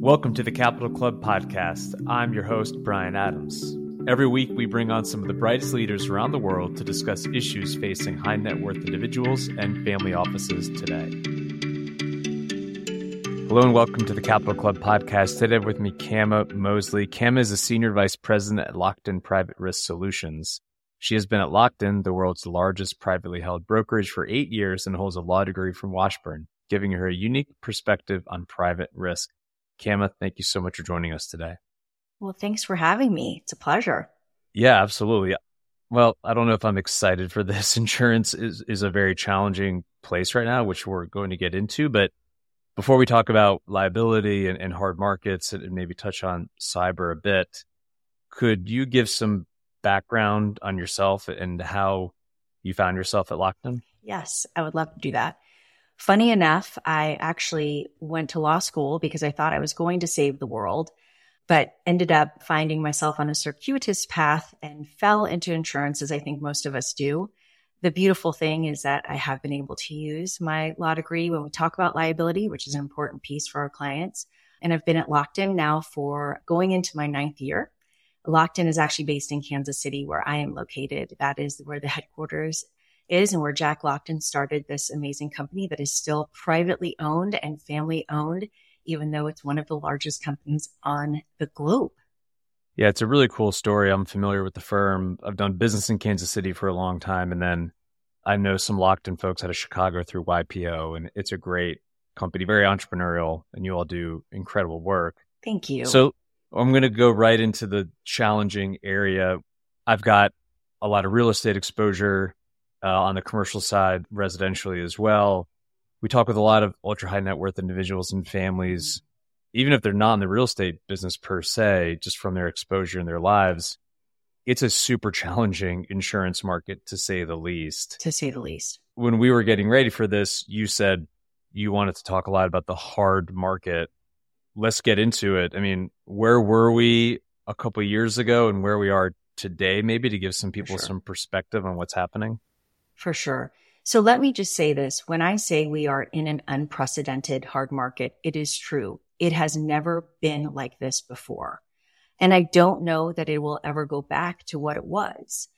Welcome to the Capital Club podcast. I'm your host, Brian Adams. Every week, we bring on some of the brightest leaders around the world to discuss issues facing high net worth individuals and family offices today. Hello and welcome to the Capital Club podcast. Today with me, Kama Moseley. Kama is a senior vice president at Lockton Private Risk Solutions. She has been at Lockton, the world's largest privately held brokerage, for eight years and holds a law degree from Washburn, giving her a unique perspective on private risk. Kama, thank you so much for joining us today. Well, thanks for having me. It's a pleasure. Yeah, absolutely. Well, I don't know if I'm excited for this. Insurance is, is a very challenging place right now, which we're going to get into. But before we talk about liability and, and hard markets and maybe touch on cyber a bit, could you give some background on yourself and how you found yourself at Lockton? Yes, I would love to do that. Funny enough, I actually went to law school because I thought I was going to save the world, but ended up finding myself on a circuitous path and fell into insurance as I think most of us do. The beautiful thing is that I have been able to use my law degree when we talk about liability, which is an important piece for our clients. And I've been at Lockton now for going into my ninth year. Lockton is actually based in Kansas City, where I am located. That is where the headquarters is and where Jack Lockton started this amazing company that is still privately owned and family owned, even though it's one of the largest companies on the globe. Yeah, it's a really cool story. I'm familiar with the firm. I've done business in Kansas City for a long time. And then I know some Lockton folks out of Chicago through YPO, and it's a great company, very entrepreneurial, and you all do incredible work. Thank you. So I'm going to go right into the challenging area. I've got a lot of real estate exposure uh, on the commercial side, residentially as well. We talk with a lot of ultra high net worth individuals and families, even if they're not in the real estate business per se, just from their exposure in their lives. It's a super challenging insurance market to say the least. To say the least. When we were getting ready for this, you said you wanted to talk a lot about the hard market. Let's get into it. I mean, where were we a couple years ago and where we are today, maybe to give some people sure. some perspective on what's happening? For sure. So let me just say this. When I say we are in an unprecedented hard market, it is true. It has never been like this before. And I don't know that it will ever go back to what it was.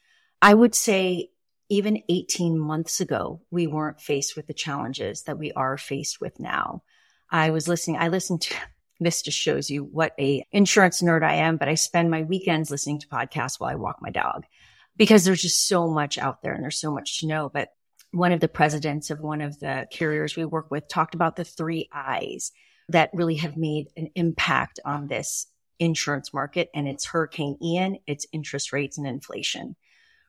I would say even 18 months ago, we weren't faced with the challenges that we are faced with now. I was listening, I listened to, this just shows you what a insurance nerd I am, but I spend my weekends listening to podcasts while I walk my dog because there's just so much out there and there's so much to know. But one of the presidents of one of the carriers we work with talked about the three I's that really have made an impact on this insurance market. And it's Hurricane Ian, it's interest rates and inflation,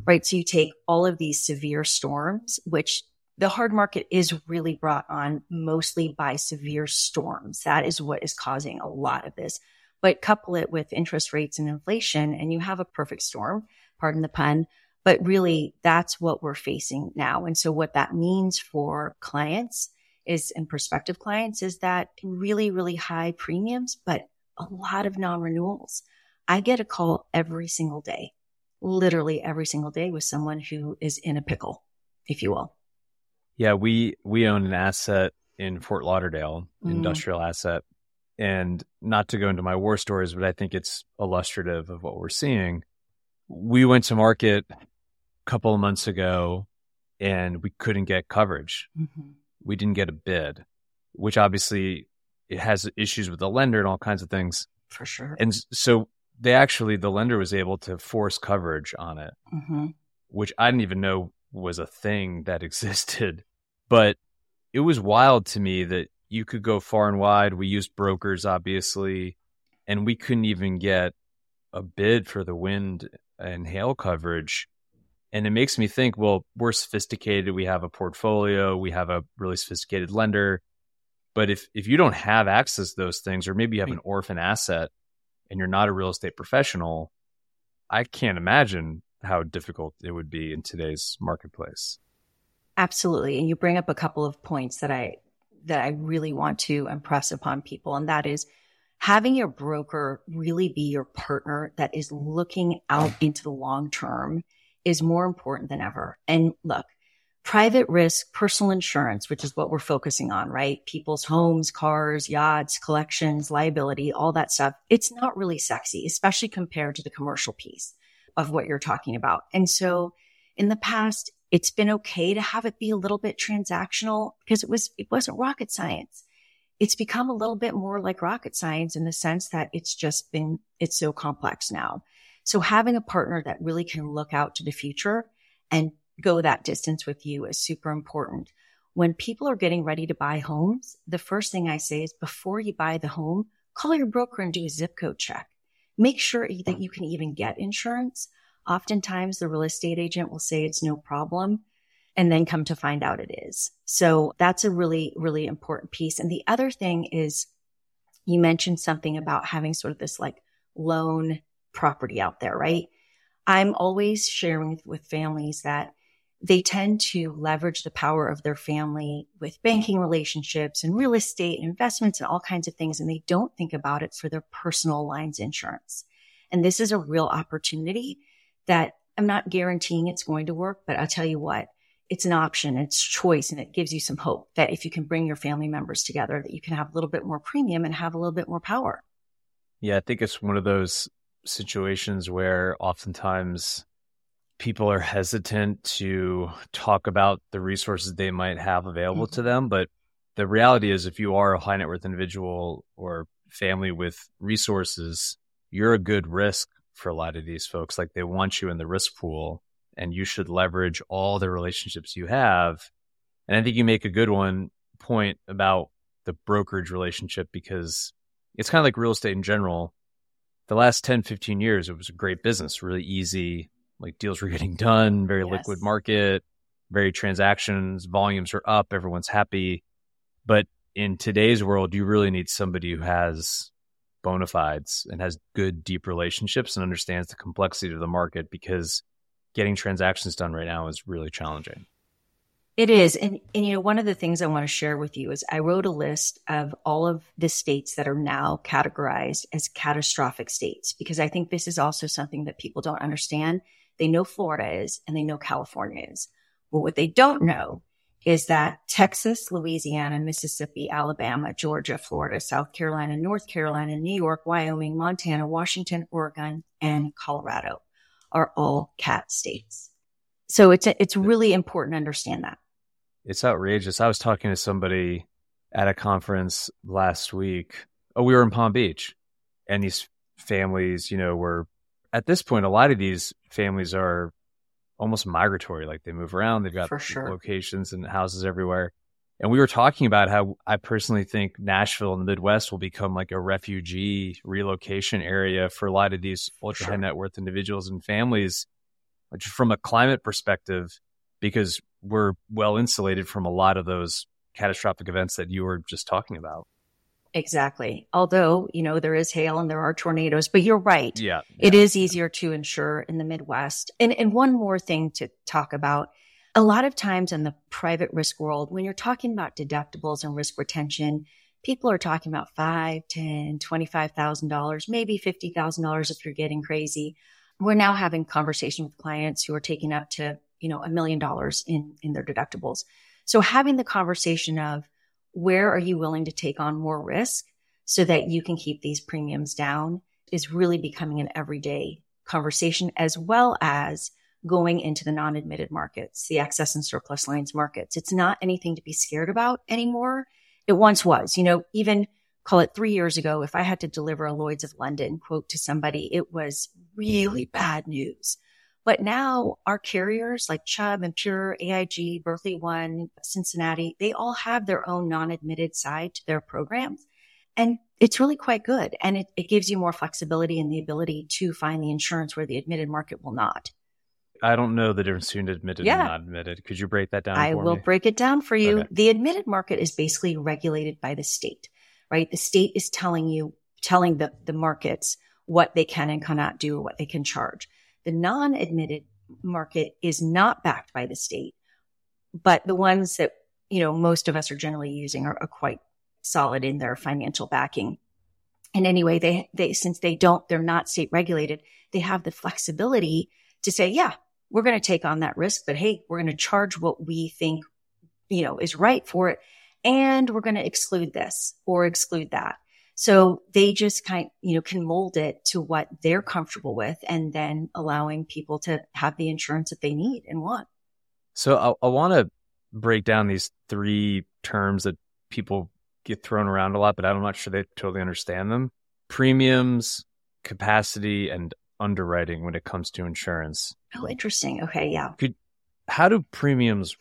right? So you take all of these severe storms, which the hard market is really brought on mostly by severe storms. That is what is causing a lot of this. But couple it with interest rates and inflation, and you have a perfect storm pardon the pun. But really, that's what we're facing now. And so, what that means for clients is and prospective clients is that really, really high premiums, but a lot of non renewals. I get a call every single day, literally every single day with someone who is in a pickle, if you will. Yeah, we we own an asset in Fort Lauderdale, mm. industrial asset. And not to go into my war stories, but I think it's illustrative of what we're seeing. We went to market a couple of months ago and we couldn't get coverage. Mm-hmm. We didn't get a bid, which obviously it has issues with the lender and all kinds of things. For sure. And so they actually, the lender was able to force coverage on it, mm-hmm. which I didn't even know was a thing that existed. But it was wild to me that you could go far and wide. We used brokers, obviously, and we couldn't even get a bid for the wind and hail coverage. And it makes me think, well, we're sophisticated. We have a portfolio. We have a really sophisticated lender. But if, if you don't have access to those things, or maybe you have an hmm. orphan asset and you're not a real estate professional, I can't imagine how difficult it would be in today's marketplace. Absolutely. And you bring up a couple of points that I that I really want to impress upon people and that is having your broker really be your partner that is looking out into the long term is more important than ever. And look, private risk, personal insurance, which is what we're focusing on, right? People's homes, cars, yachts, collections, liability, all that stuff. It's not really sexy, especially compared to the commercial piece of what you're talking about. And so in the past, it's been okay to have it be a little bit transactional because it was, it wasn't rocket science. It's become a little bit more like rocket science in the sense that it's just been, it's so complex now. So having a partner that really can look out to the future and go that distance with you is super important. When people are getting ready to buy homes, the first thing I say is before you buy the home, call your broker and do a zip code check. Make sure that you can even get insurance Oftentimes the real estate agent will say it's no problem and then come to find out it is. So that's a really, really important piece. And the other thing is you mentioned something about having sort of this like lone property out there, right? I'm always sharing with, families that they tend to leverage the power of their family with banking relationships and real estate and investments and all kinds of things. And they don't think about it for their personal lines insurance. And this is a real opportunity that I'm not guaranteeing it's going to work, but I'll tell you what, it's an option, it's choice, and it gives you some hope that if you can bring your family members together, that you can have a little bit more premium and have a little bit more power. Yeah, I think it's one of those situations where oftentimes people are hesitant to talk about the resources they might have available mm-hmm. to them. But the reality is, if you are a high net worth individual or family with resources, you're a good risk for a lot of these folks. Like they want you in the risk pool and you should leverage all the relationships you have. And I think you make a good one point about the brokerage relationship because it's kind of like real estate in general. The last 10, 15 years, it was a great business, really easy. Like deals were getting done, very yes. liquid market, very transactions, volumes are up, everyone's happy. But in today's world, you really need somebody who has bona fides and has good, deep relationships and understands the complexity of the market because getting transactions done right now is really challenging. It is. And, and, you know, one of the things I want to share with you is I wrote a list of all of the states that are now categorized as catastrophic states, because I think this is also something that people don't understand. They know Florida is and they know California is. But what they don't know is that Texas, Louisiana, Mississippi, Alabama, Georgia, Florida, South Carolina, North Carolina, New York, Wyoming, Montana, Washington, Oregon, and Colorado are all cat states. So it's it's really important to understand that. It's outrageous. I was talking to somebody at a conference last week. Oh, we were in Palm Beach, and these families, you know, were at this point. A lot of these families are almost migratory. Like they move around, they've got sure. locations and houses everywhere. And we were talking about how I personally think Nashville in the Midwest will become like a refugee relocation area for a lot of these ultra high net worth individuals and families, uh, which from a climate perspective, because we're well insulated from a lot of those catastrophic events that you were just talking about. Exactly. Although, you know, there is hail and there are tornadoes, but you're right. Yeah, yeah. It is easier to insure in the Midwest. And, and one more thing to talk about. A lot of times in the private risk world, when you're talking about deductibles and risk retention, people are talking about five, ten, twenty-five thousand dollars, maybe fifty thousand dollars if you're getting crazy. We're now having conversation with clients who are taking up to, you know, a million dollars in in their deductibles. So having the conversation of where are you willing to take on more risk so that you can keep these premiums down is really becoming an everyday conversation as well as going into the non-admitted markets, the excess and surplus lines markets. It's not anything to be scared about anymore. It once was, you know, even call it three years ago, if I had to deliver a Lloyd's of London quote to somebody, it was really bad news. But now our carriers like Chubb and Pure, AIG, Berkley One, Cincinnati, they all have their own non-admitted side to their programs. And it's really quite good. And it, it gives you more flexibility and the ability to find the insurance where the admitted market will not. I don't know the difference between admitted Yeah. and not admitted. Could you break that down? I will me? break it down for you. Okay. The admitted market is basically regulated by the state, right? The state is telling you, telling the, the markets what they can and cannot do, what they can charge. The non-admitted market is not backed by the state, but the ones that, you know, most of us are generally using are, are quite solid in their financial backing. And anyway, they, they, since they don't, they're not state regulated, they have the flexibility to say, yeah, we're going to take on that risk, but hey, we're going to charge what we think, you know, is right for it. And we're going to exclude this or exclude that. So they just kind, you know, can mold it to what they're comfortable with and then allowing people to have the insurance that they need and want. So I, I want to break down these three terms that people get thrown around a lot, but I'm not sure they totally understand them. Premiums, capacity, and underwriting when it comes to insurance. Oh, interesting. Okay. Yeah. How do premiums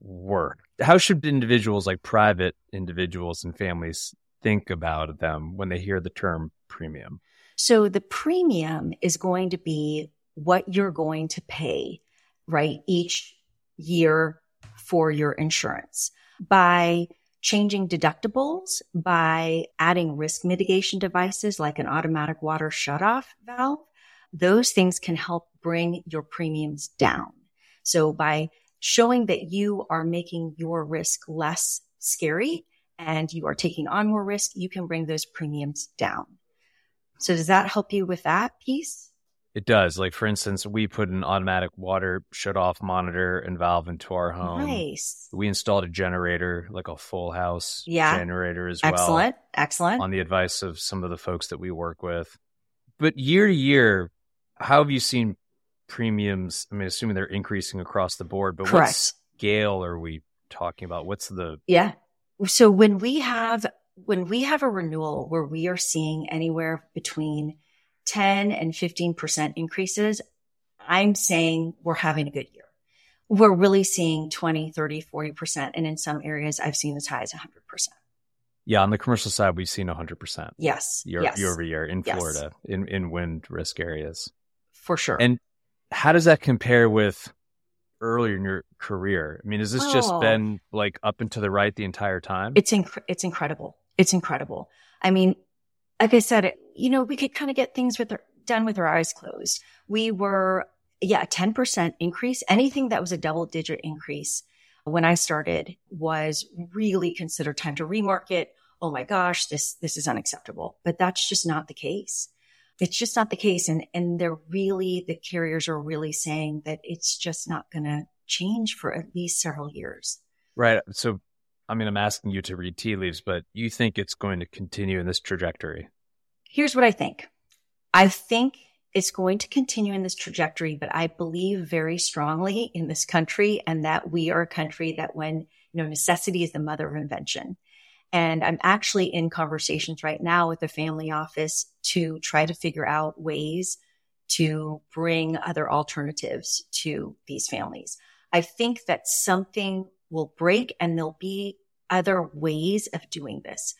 work? How should individuals like private individuals and families think about them when they hear the term premium? So the premium is going to be what you're going to pay, right? Each year for your insurance by changing deductibles, by adding risk mitigation devices like an automatic water shutoff valve. Those things can help bring your premiums down. So by showing that you are making your risk less scary and you are taking on more risk, you can bring those premiums down. So does that help you with that piece? It does. Like for instance, we put an automatic water shut off monitor and valve into our home. nice. We installed a generator, like a full house Yeah. generator as well. Excellent. Excellent. on the advice of some of the folks that we work with. But year to year, how have you seen premiums? I mean, assuming they're increasing across the board, but what scale are we talking about? What's the Yeah. So when we have when we have a renewal where we are seeing anywhere between 10 and 15% increases, I'm saying we're having a good year. We're really seeing 20, 30, 40%. And in some areas, I've seen as high as 100%. yeah on the commercial side? We've seen hundred percent Yes. year, yes. year over year in Yes. Florida in in wind risk areas. For sure. And how does that compare with earlier in your career? I mean, has this just Oh. been like up and to the right the entire time? It's inc- it's incredible. It's incredible. I mean, like I said, it, you know, we could kind of get things with our, done with our eyes closed. We were, yeah, a 10% increase. Anything that was a double digit increase when I started was really considered time to remarket. Oh my gosh, this, this is unacceptable. But that's just not the case. It's just not the case. And, and they're really, the carriers are really saying that it's just not going to change for at least several years. right. So, I mean, I'm asking you to read tea leaves, but you think it's going to continue in this trajectory? Here's what I think. I think it's going to continue in this trajectory, but I believe very strongly in this country and that we are a country that when, you know, necessity is the mother of invention. And I'm actually in conversations right now with the family office to try to figure out ways to bring other alternatives to these families. I think that something will break and there'll be other ways of doing this.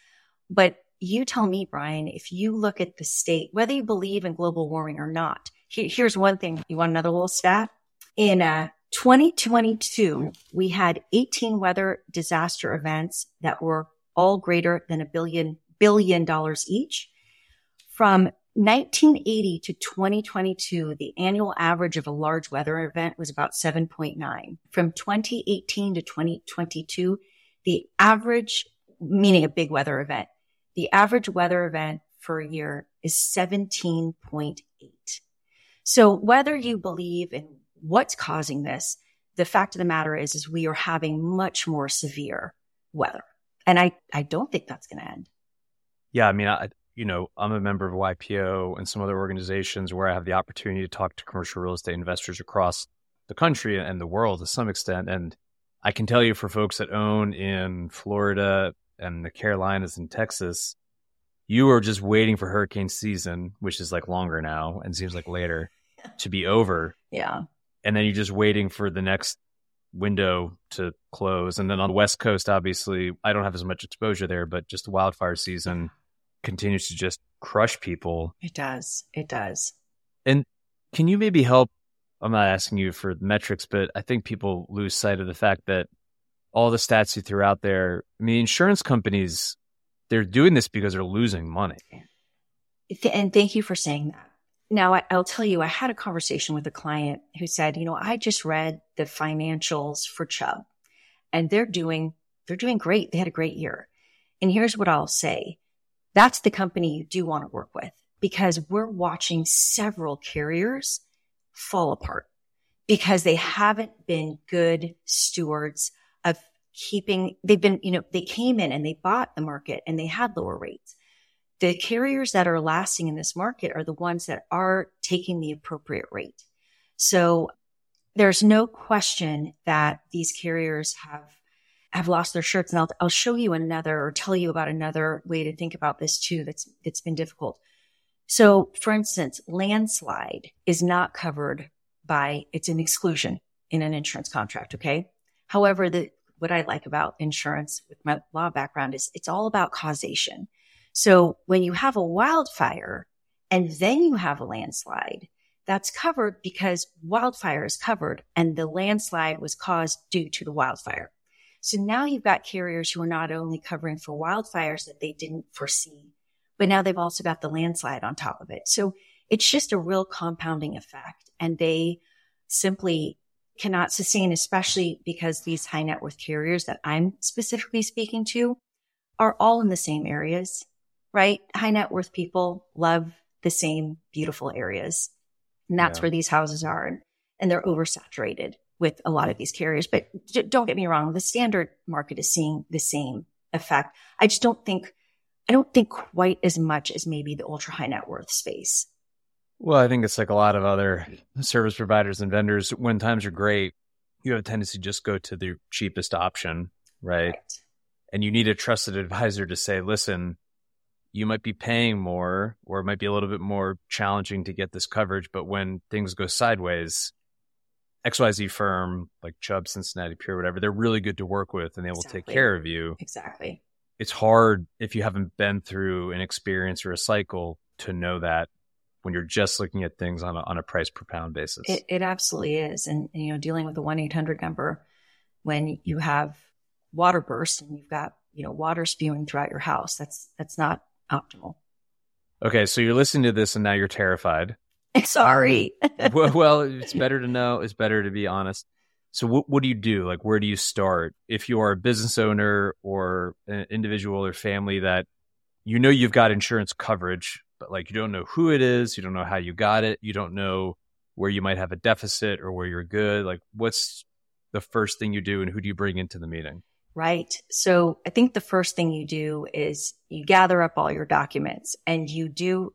But you tell me, Brian, if you look at the state, whether you believe in global warming or not, here- here's one thing. You want another little stat? In uh, 2022, we had 18 weather disaster events that were all greater than a billion billion dollars each. From 1980 to 2022, the annual average of a large weather event was about 7.9. From 2018 to 2022, the average, meaning a big weather event, the average weather event for a year is 17.8. So whether you believe in what's causing this, the fact of the matter is, is we are having much more severe weather. And I, I don't think that's going to end. Yeah. I mean, I, you know, I'm a member of YPO and some other organizations where I have the opportunity to talk to commercial real estate investors across the country and the world to some extent. And I can tell you for folks that own in Florida and the Carolinas and Texas, you are just waiting for hurricane season, which is like longer now and seems like later to be over. Yeah. And then you're just waiting for the next window to close. And then on the West Coast, obviously, I don't have as much exposure there, but just the wildfire season continues to just crush people. It does. It does. And can you maybe help? I'm not asking you for metrics, but I think people lose sight of the fact that all the stats you threw out there, I mean, insurance companies, they're doing this because they're losing money. And thank you for saying that. Now, I, will tell you, I had a conversation with a client who said, you know, I just read the financials for Chubb and they're doing, they're doing great. They had a great year. And here's what I'll say that's the company you do want to work with because we're watching several carriers fall apart because they haven't been good stewards of keeping, they've been, you know, they came in and they bought the market and they had lower rates. The carriers that are lasting in this market are the ones that are taking the appropriate rate. So there's no question that these carriers have have lost their shirts. And I'll, I'll show you another or tell you about another way to think about this too that's, that's been difficult. So for instance, landslide is not covered by, it's an exclusion in an insurance contract. Okay. However, the, what I like about insurance with my law background is it's all about causation. So when you have a wildfire and then you have a landslide, that's covered because wildfire is covered and the landslide was caused due to the wildfire. So now you've got carriers who are not only covering for wildfires that they didn't foresee, but now they've also got the landslide on top of it. So it's just a real compounding effect and they simply cannot sustain, especially because these high net worth carriers that I'm specifically speaking to are all in the same areas, right? High net worth people love the same beautiful areas. And that's yeah. where these houses are and they're oversaturated with a lot of these carriers. But don't get me wrong, the standard market is seeing the same effect. I just don't think, I don't think quite as much as maybe the ultra high net worth space. Well, I think it's like a lot of other service providers and vendors. When times are great, you have a tendency to just go to the cheapest option, right? right? And you need a trusted advisor to say, listen, you might be paying more or it might be a little bit more challenging to get this coverage. But when things go sideways, XYZ firm like Chubb, Cincinnati Pure, whatever, they're really good to work with and they will take care of you. Exactly. It's hard if you haven't been through an experience or a cycle to know that when you're just looking at things on a, on a price per pound basis. It, it absolutely is. And, you know, dealing with the 1 800 number when you have water bursts and you've got, you know, water spewing throughout your house, that's, that's not optimal. Okay. So you're listening to this and now you're terrified. Sorry. well, well, it's better to know. It's better to be honest. So, what, what do you do? Like, where do you start? If you are a business owner or an individual or family that you know you've got insurance coverage, but like you don't know who it is, you don't know how you got it, you don't know where you might have a deficit or where you're good. Like, what's the first thing you do, and who do you bring into the meeting? Right. So, I think the first thing you do is you gather up all your documents and you do,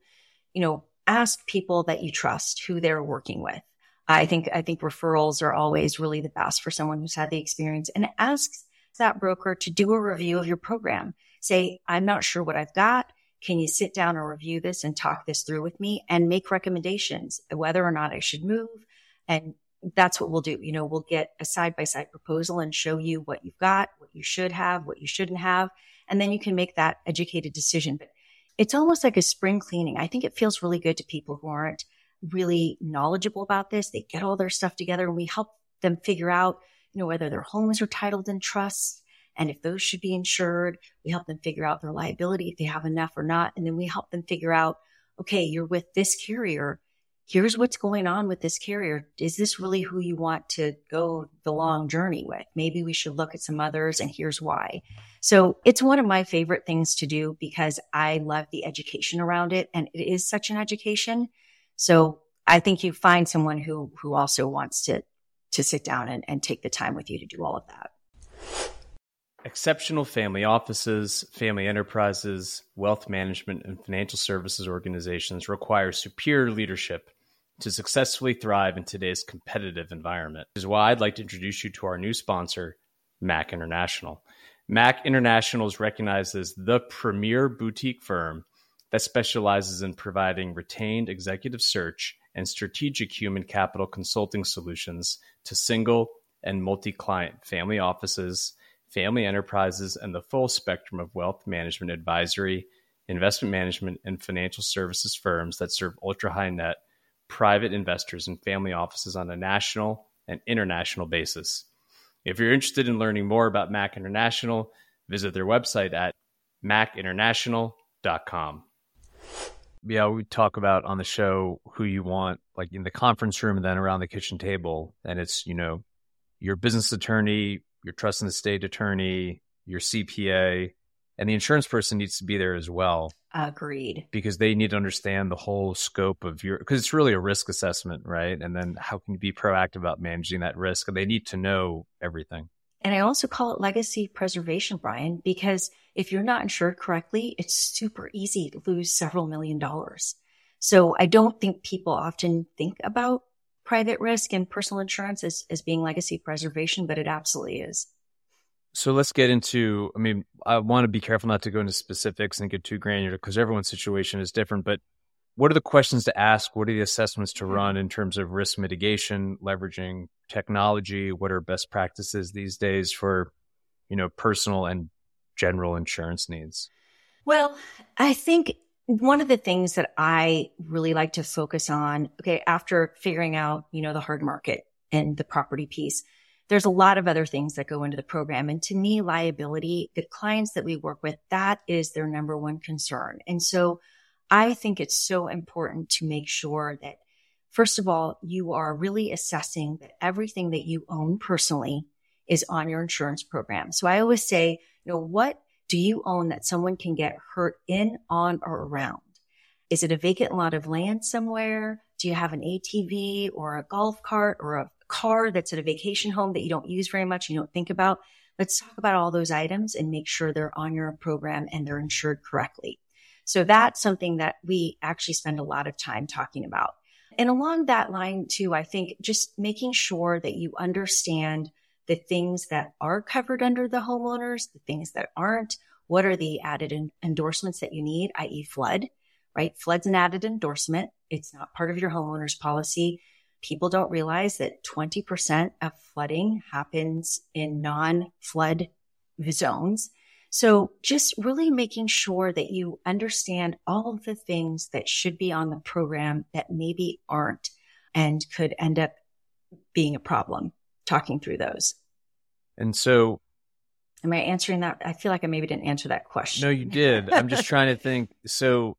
you know, ask people that you trust who they're working with. I think, I think referrals are always really the best for someone who's had the experience and ask that broker to do a review of your program. Say, I'm not sure what I've got. Can you sit down and review this and talk this through with me and make recommendations whether or not I should move? And that's what we'll do. You know, we'll get a side by side proposal and show you what you've got, what you should have, what you shouldn't have. And then you can make that educated decision. But it's almost like a spring cleaning. I think it feels really good to people who aren't really knowledgeable about this. They get all their stuff together and we help them figure out, you know, whether their homes are titled in trusts and if those should be insured. We help them figure out their liability, if they have enough or not. And then we help them figure out okay, you're with this carrier. Here's what's going on with this carrier. Is this really who you want to go the long journey with? Maybe we should look at some others and here's why. So it's one of my favorite things to do because I love the education around it and it is such an education. So I think you find someone who, who also wants to, to sit down and, and take the time with you to do all of that. Exceptional family offices, family enterprises, wealth management, and financial services organizations require superior leadership to successfully thrive in today's competitive environment. This is why I'd like to introduce you to our new sponsor, Mac International. Mac International is recognized as the premier boutique firm that specializes in providing retained executive search and strategic human capital consulting solutions to single and multi client family offices family enterprises, and the full spectrum of wealth management advisory, investment management, and financial services firms that serve ultra high net private investors and family offices on a national and international basis. If you're interested in learning more about Mac International, visit their website at macinternational.com. Yeah, we talk about on the show who you want, like in the conference room and then around the kitchen table. And it's, you know, your business attorney, your trust in the state attorney, your CPA, and the insurance person needs to be there as well. Agreed. Because they need to understand the whole scope of your, because it's really a risk assessment, right? And then how can you be proactive about managing that risk? And they need to know everything. And I also call it legacy preservation, Brian, because if you're not insured correctly, it's super easy to lose several million dollars. So I don't think people often think about private risk and personal insurance as, as being legacy preservation, but it absolutely is. So let's get into, I mean, I want to be careful not to go into specifics and get too granular because everyone's situation is different, but what are the questions to ask? What are the assessments to mm-hmm. run in terms of risk mitigation, leveraging technology? What are best practices these days for, you know, personal and general insurance needs? Well, I think one of the things that I really like to focus on, okay, after figuring out, you know, the hard market and the property piece, there's a lot of other things that go into the program. And to me, liability, the clients that we work with, that is their number one concern. And so I think it's so important to make sure that, first of all, you are really assessing that everything that you own personally is on your insurance program. So I always say, you know, what do you own that someone can get hurt in, on, or around? Is it a vacant lot of land somewhere? Do you have an ATV or a golf cart or a car that's at a vacation home that you don't use very much, you don't think about? Let's talk about all those items and make sure they're on your program and they're insured correctly. So that's something that we actually spend a lot of time talking about. And along that line too, I think just making sure that you understand the things that are covered under the homeowners, the things that aren't, what are the added in- endorsements that you need, i.e. flood, right? Flood's an added endorsement. It's not part of your homeowner's policy. People don't realize that 20% of flooding happens in non-flood zones. So just really making sure that you understand all of the things that should be on the program that maybe aren't and could end up being a problem talking through those. And so, am I answering that? I feel like I maybe didn't answer that question. No, you did. I'm just trying to think. So,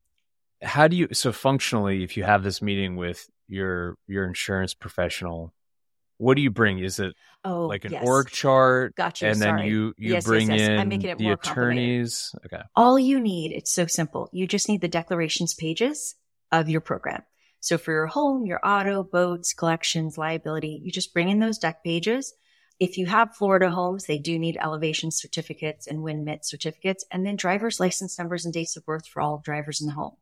how do you, so functionally, if you have this meeting with your, your insurance professional, what do you bring? Is it oh, like an yes. org chart? Gotcha. And sorry. then you, you yes, bring yes, in I'm making it the more attorneys. Okay. All you need, it's so simple. You just need the declarations pages of your program. So for your home, your auto, boats, collections, liability, you just bring in those deck pages. If you have Florida homes, they do need elevation certificates and wind MIT certificates, and then driver's license numbers and dates of birth for all drivers in the home.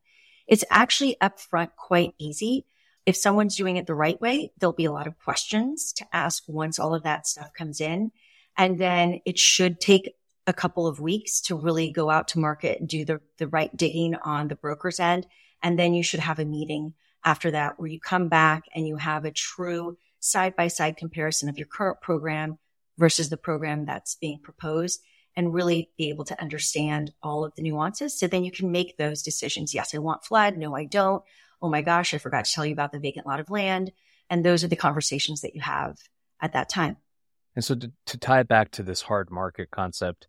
It's actually upfront quite easy. If someone's doing it the right way, there'll be a lot of questions to ask once all of that stuff comes in. And then it should take a couple of weeks to really go out to market and do the, the right digging on the broker's end. And then you should have a meeting after that where you come back and you have a true side by side comparison of your current program versus the program that's being proposed and really be able to understand all of the nuances. So then you can make those decisions. Yes, I want flood. No, I don't. Oh my gosh, I forgot to tell you about the vacant lot of land. And those are the conversations that you have at that time. And so to, to tie it back to this hard market concept,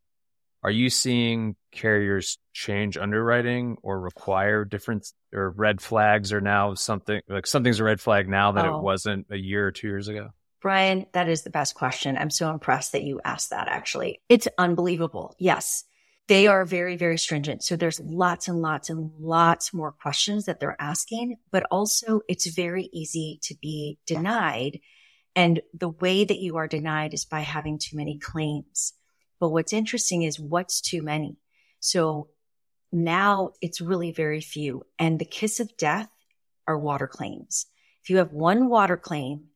Are you seeing carriers change underwriting or require different or red flags are now something like something's a red flag now that Oh. it wasn't a year or two years ago? Brian, that is the best question. I'm so impressed that you asked that actually. It's unbelievable. Yes. They are very, very stringent. So there's lots and lots and lots more questions that they're asking, but also it's very easy to be denied. And the way that you are denied is by having too many claims. But what's interesting is what's too many. So now it's really very few. And the kiss of death are water claims. If you have one water claim,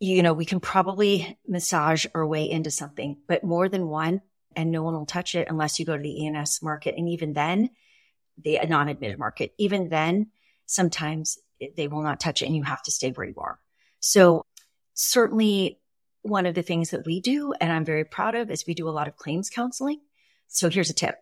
you know, we can probably massage our way into something, but more than one, and no one will touch it unless you go to the E&S market. And even then, the non-admitted market, even then, sometimes they will not touch it and you have to stay where you are. So certainly one of the things that we do, and I'm very proud of, is we do a lot of claims counseling. So here's a tip.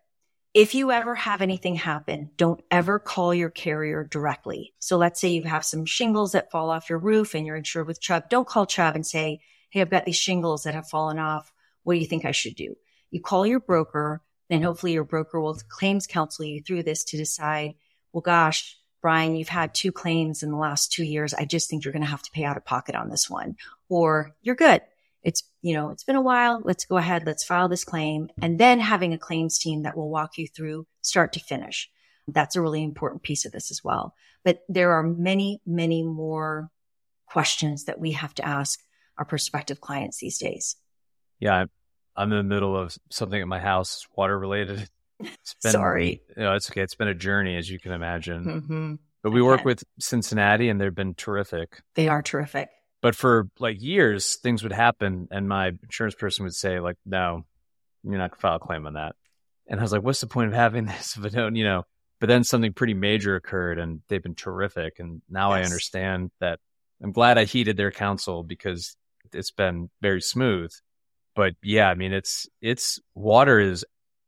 If you ever have anything happen, don't ever call your carrier directly. So let's say you have some shingles that fall off your roof and you're insured with Chubb. Don't call Chubb and say, Hey, I've got these shingles that have fallen off. What do you think I should do? You call your broker then hopefully your broker will claims counsel you through this to decide, well, gosh, Brian, you've had two claims in the last two years. I just think you're going to have to pay out of pocket on this one or you're good. It's, you know, it's been a while. Let's go ahead. Let's file this claim and then having a claims team that will walk you through start to finish. That's a really important piece of this as well. But there are many, many more questions that we have to ask our prospective clients these days. Yeah, I'm, in the middle of something at my house, water related. It's been, Sorry. You know, it's okay. It's been a journey, as you can imagine. Mm-hmm. But we work with Cincinnati, and they've been terrific. They are terrific. But for like years, things would happen, and my insurance person would say, like, "No, you're not gonna file a claim on that." And I was like, "What's the point of having this if I don't, you know?" But then something pretty major occurred, and they've been terrific. And now I understand that. I'm glad I heeded their counsel because it's been very smooth. But yeah, I mean, it's it's water is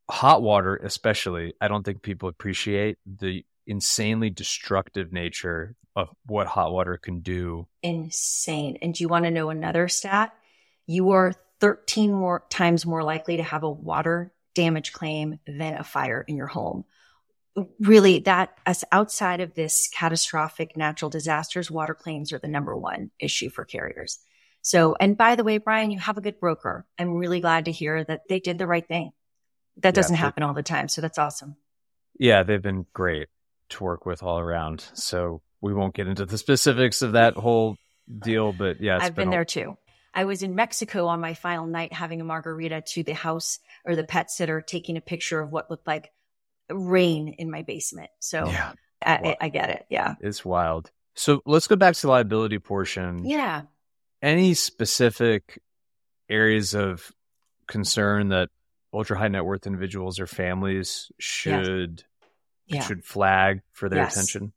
hot water, especially. I don't think people appreciate the insanely destructive nature of what hot water can do Insane. And do you want to know another stat? You are 13 more times more likely to have a water damage claim than a fire in your home. Really, that as outside of this catastrophic natural disasters, water claims are the number one issue for carriers. So, and by the way, Brian, you have a good broker. I'm really glad to hear that they did the right thing. That doesn't they- happen all the time. So that's awesome. Yeah, they've been great to work with all around. So we won't get into the specifics of that whole deal, but yeah, it's I've been a- there too. I was in Mexico on my final night having a margarita to the house or the pet sitter taking a picture of what looked like rain in my basement. So Yeah, I. I get it. Yeah. it's wild. So let's go back to the liability portion. Yeah. Any specific areas of concern that ultra high net worth individuals or families should Yeah. should flag for their Yes. attention?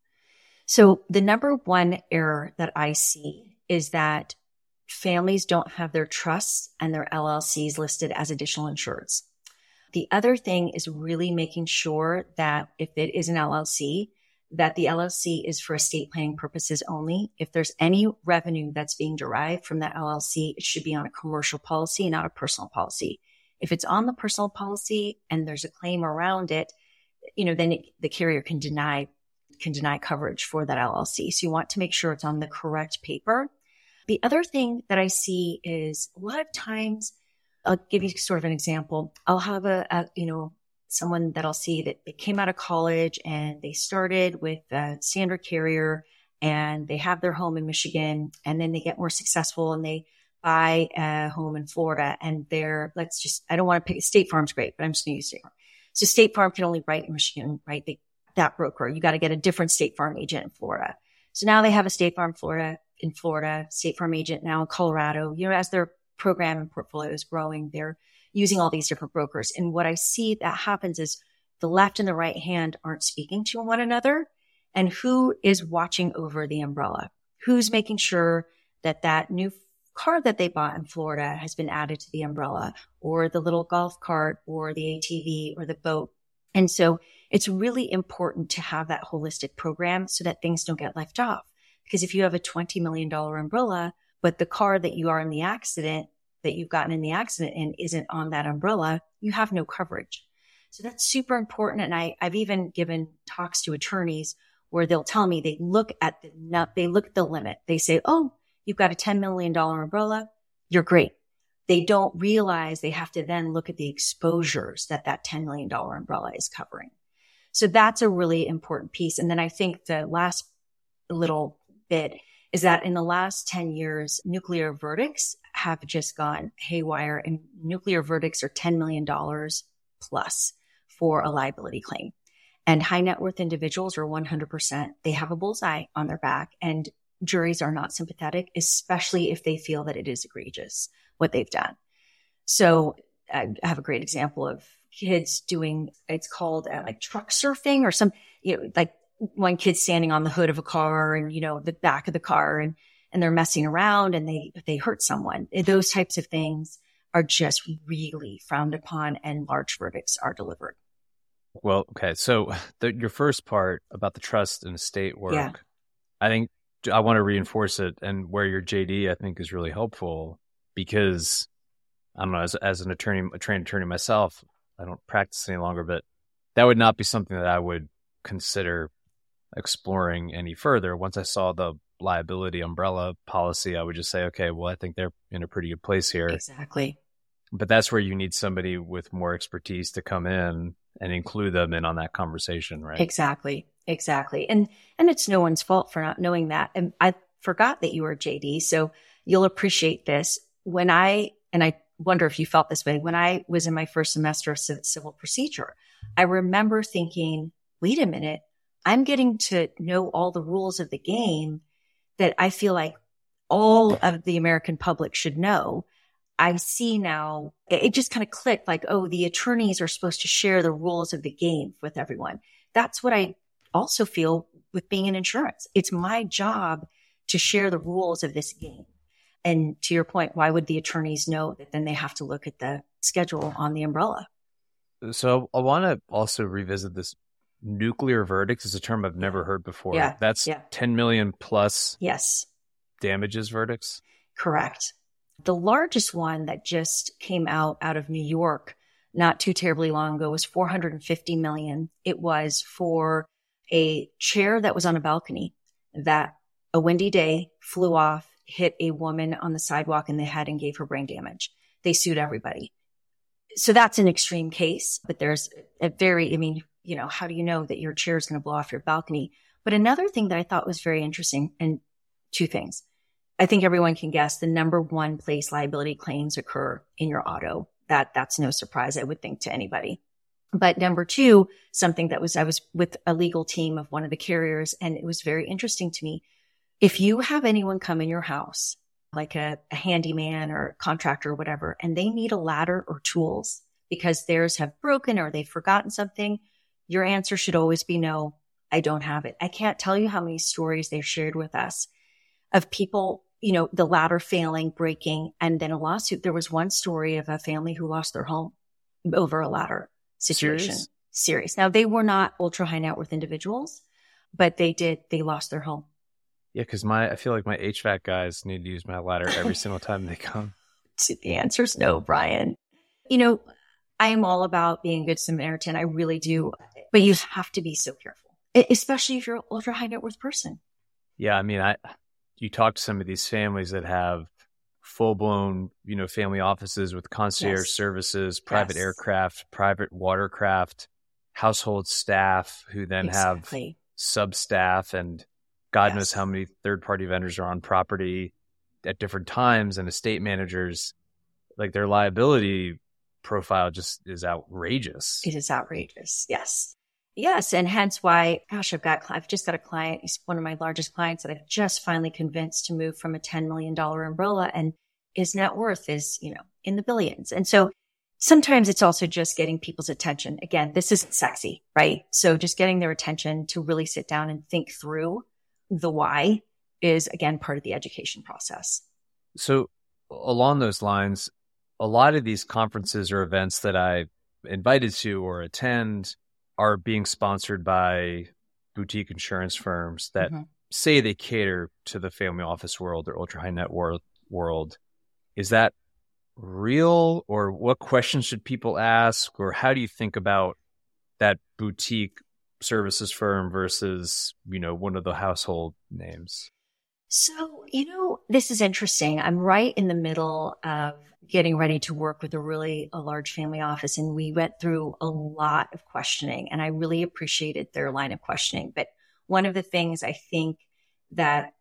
So the number one error that I see is that families don't have their trusts and their LLCs listed as additional insureds. The other thing is really making sure that if it is an LLC, that the LLC is for estate planning purposes only. If there's any revenue that's being derived from that LLC, it should be on a commercial policy, not a personal policy. If it's on the personal policy and there's a claim around it, you know, then it, the carrier can deny can deny coverage for that LLC. So you want to make sure it's on the correct paper. The other thing that I see is a lot of times, I'll give you sort of an example. I'll have a, a you know, someone that I'll see that they came out of college and they started with a standard carrier and they have their home in Michigan and then they get more successful and they buy a home in Florida and they're, let's just, I don't want to pick, State Farm's great, but I'm just going to use State Farm. So State Farm can only write in Michigan, right? They, that broker, you got to get a different State Farm agent in Florida. So now they have a State Farm Florida in Florida, State Farm agent now in Colorado. You know, as their program and portfolio is growing, they're using all these different brokers. And what I see that happens is the left and the right hand aren't speaking to one another. And who is watching over the umbrella? Who's making sure that that new car that they bought in Florida has been added to the umbrella or the little golf cart or the ATV or the boat? And so it's really important to have that holistic program so that things don't get left off. Because if you have a $20 million umbrella, but the car that you are in the accident, that you've gotten in the accident in isn't on that umbrella, you have no coverage. So that's super important. And I, I've even given talks to attorneys where they'll tell me they look at the they look at the limit. They say, "Oh, you've got a $10 million umbrella. You're great." They don't realize they have to then look at the exposures that that $10 million umbrella is covering. So that's a really important piece. And then I think the last little bit is that in the last 10 years, nuclear verdicts have just gone haywire and nuclear verdicts are $10 million plus for a liability claim. And high net worth individuals are 100%. They have a bullseye on their back and juries are not sympathetic, especially if they feel that it is egregious what they've done. So I have a great example of kids doing, it's called uh, like truck surfing or some, you know, like one kid standing on the hood of a car and, you know, the back of the car and, and they're messing around and they, they hurt someone. Those types of things are just really frowned upon and large verdicts are delivered. Well, okay. So the, your first part about the trust and estate work, yeah. I think I want to reinforce it and where your JD I think is really helpful because I don't know, as, as an attorney, a trained attorney myself, I don't practice any longer, but that would not be something that I would consider exploring any further. Once I saw the liability umbrella policy, I would just say, okay, well, I think they're in a pretty good place here. Exactly. But that's where you need somebody with more expertise to come in and include them in on that conversation, right? Exactly. Exactly. And and it's no one's fault for not knowing that. And I forgot that you were JD, so you'll appreciate this. When I and I wonder if you felt this way when I was in my first semester of civil procedure, I remember thinking, "Wait a minute, I'm getting to know all the rules of the game that I feel like all of the American public should know." I see now it just kind of clicked like, oh, the attorneys are supposed to share the rules of the game with everyone. That's what I also feel with being in insurance. It's my job to share the rules of this game. And to your point, why would the attorneys know that then they have to look at the schedule on the umbrella? So I want to also revisit this nuclear verdicts is a term I've never heard before. Yeah. That's yeah. 10 million plus yes. damages verdicts. Correct. The largest one that just came out out of New York not too terribly long ago was 450 million. It was for a chair that was on a balcony that a windy day flew off, hit a woman on the sidewalk in the head and gave her brain damage. They sued everybody. So that's an extreme case, but there's a very, I mean, you know, how do you know that your chair is going to blow off your balcony? But another thing that I thought was very interesting and two things. I think everyone can guess the number one place liability claims occur in your auto. That that's no surprise, I would think to anybody. But number two, something that was I was with a legal team of one of the carriers, and it was very interesting to me. If you have anyone come in your house, like a, a handyman or contractor or whatever, and they need a ladder or tools because theirs have broken or they've forgotten something, your answer should always be no, I don't have it. I can't tell you how many stories they've shared with us of people, you know, the ladder failing, breaking, and then a lawsuit. There was one story of a family who lost their home over a ladder situation. Serious? Serious. Now they were not ultra high net worth individuals, but they did, they lost their home. Yeah, because my I feel like my HVAC guys need to use my ladder every single time they come. The answer's no, Brian. You know, I am all about being a good Samaritan. I really do. But you have to be so careful, especially if you're an ultra high net worth person. Yeah, I mean, I you talk to some of these families that have full blown, you know, family offices with concierge yes. services, private yes. aircraft, private watercraft, household staff who then exactly. have sub staff and God yes. knows how many third party vendors are on property at different times and estate managers. Like their liability profile just is outrageous. It is outrageous. Yes. Yes, and hence why, gosh, I've got, I've just got a client. He's one of my largest clients that I've just finally convinced to move from a $10 million umbrella and his net worth is, you know, in the billions. And so sometimes it's also just getting people's attention. Again, this isn't sexy, right? So just getting their attention to really sit down and think through the why is again part of the education process. So along those lines, a lot of these conferences or events that I invited to or attend are being sponsored by boutique insurance firms that mm-hmm. say they cater to the family office world or ultra high net worth world. Is that real or what questions should people ask or how do you think about that boutique services firm versus, you know, one of the household names? So, you know, this is interesting. I'm right in the middle of getting ready to work with a really a large family office and we went through a lot of questioning and I really appreciated their line of questioning. But one of the things I think that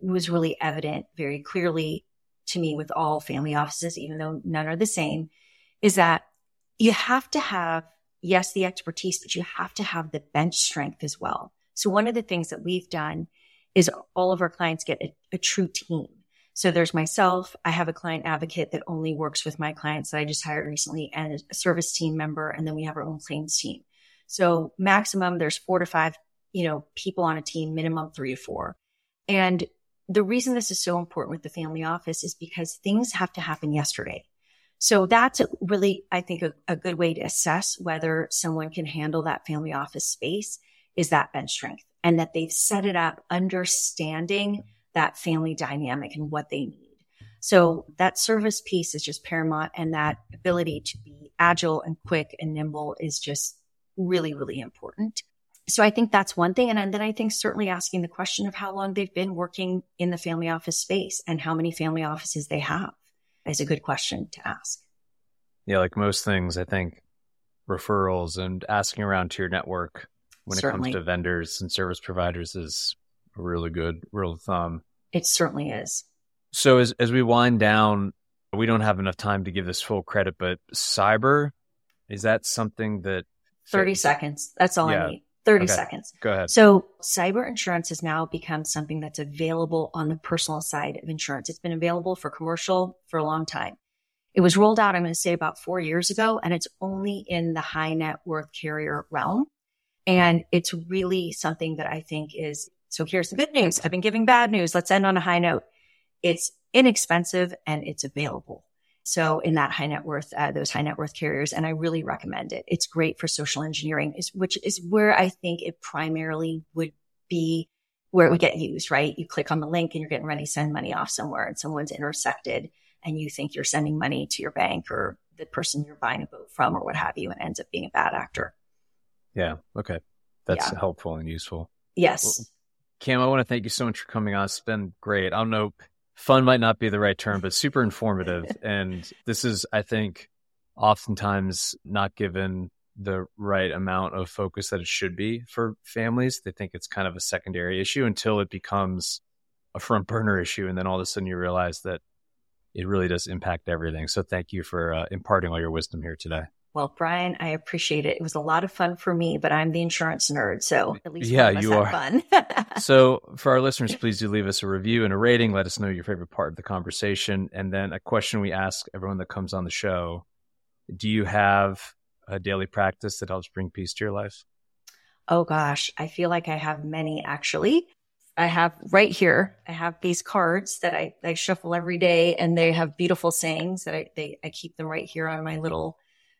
was really evident very clearly to me with all family offices, even though none are the same, is that you have to have, yes, the expertise, but you have to have the bench strength as well. So one of the things that we've done is all of our clients get a, a true team. So there's myself. I have a client advocate that only works with my clients that I just hired recently and a service team member. And then we have our own claims team. So maximum there's four to five, you know, people on a team, minimum three to four. And the reason this is so important with the family office is because things have to happen yesterday. So that's really, I think, a, a, good way to assess whether someone can handle that family office space is that bench strength and that they've set it up understanding that family dynamic and what they need. So that service piece is just paramount and that ability to be agile and quick and nimble is just really, really important. So I think that's one thing. And then I think certainly asking the question of how long they've been working in the family office space and how many family offices they have is a good question to ask. Yeah, like most things, I think referrals and asking around to your network when certainly. it comes to vendors and service providers is a really good rule of thumb. It certainly is. So as as we wind down, we don't have enough time to give this full credit, but cyber is that something that 30 seconds. That's all yeah. I need. 30 okay. seconds. Go ahead. So cyber insurance has now become something that's available on the personal side of insurance. It's been available for commercial for a long time. It was rolled out, I'm going to say about four years ago, and it's only in the high net worth carrier realm. And it's really something that I think is, so here's the good news. I've been giving bad news. Let's end on a high note. It's inexpensive and it's available. So in that high net worth, uh, those high net worth carriers, and I really recommend it. It's great for social engineering, which is where I think it primarily would be where it would get used, right? You click on the link and you're getting ready to send money off somewhere and someone's intercepted and you think you're sending money to your bank or the person you're buying a boat from or what have you and ends up being a bad actor. Yeah. Okay. That's yeah. helpful and useful. Yes. Well, Cam, I want to thank you so much for coming on. It's been great. I don't know fun might not be the right term, but super informative. and this is, I think, oftentimes not given the right amount of focus that it should be for families. They think it's kind of a secondary issue until it becomes a front burner issue. And then all of a sudden you realize that it really does impact everything. So thank you for uh, imparting all your wisdom here today. Well, Brian, I appreciate it. It was a lot of fun for me, but I'm the insurance nerd, so at least yeah, you are fun. so, for our listeners, please do leave us a review and a rating. Let us know your favorite part of the conversation, and then a question we ask everyone that comes on the show: Do you have a daily practice that helps bring peace to your life? Oh gosh, I feel like I have many actually. I have right here. I have these cards that I, I shuffle every day, and they have beautiful sayings that I they I keep them right here on my little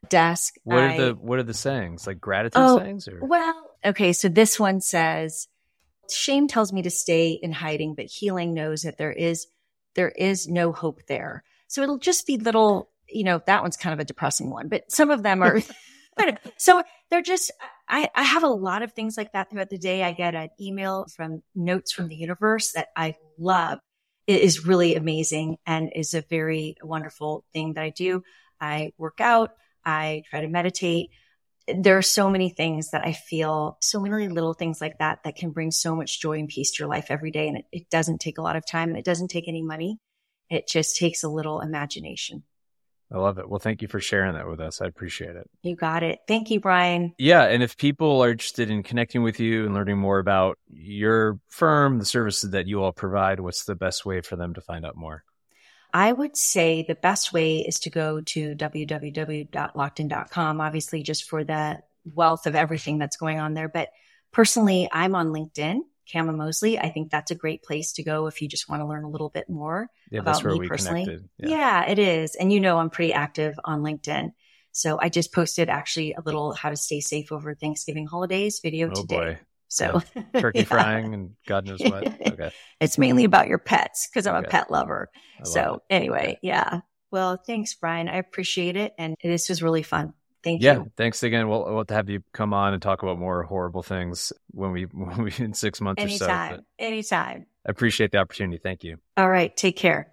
desk. What I, are the what are the sayings? Like gratitude oh, sayings or Well, okay, so this one says shame tells me to stay in hiding, but healing knows that there is there is no hope there. So it'll just be little, you know, that one's kind of a depressing one, but some of them are so they're just I, I have a lot of things like that throughout the day. I get an email from notes from the universe that I love. It is really amazing and is a very wonderful thing that I do. I work out. I try to meditate. There are so many things that I feel, so many little things like that, that can bring so much joy and peace to your life every day. And it, it doesn't take a lot of time and it doesn't take any money. It just takes a little imagination. I love it. Well, thank you for sharing that with us. I appreciate it. You got it. Thank you, Brian. Yeah. And if people are interested in connecting with you and learning more about your firm, the services that you all provide, what's the best way for them to find out more? I would say the best way is to go to www.lockton.com, obviously, just for the wealth of everything that's going on there. But personally, I'm on LinkedIn, Kama Moseley. I think that's a great place to go if you just want to learn a little bit more yeah, about me personally. Yeah. yeah, it is. And you know, I'm pretty active on LinkedIn. So I just posted actually a little how to stay safe over Thanksgiving holidays video oh today. Boy. So yeah. turkey yeah. frying and God knows what. Okay. it's mainly about your pets because I'm okay. a pet lover. So it. anyway, okay. yeah. Well, thanks, Brian. I appreciate it. And this was really fun. Thank yeah, you. Yeah, thanks again. We'll, we'll have you come on and talk about more horrible things when we when we in six months Anytime. or so. Anytime. I appreciate the opportunity. Thank you. All right. Take care.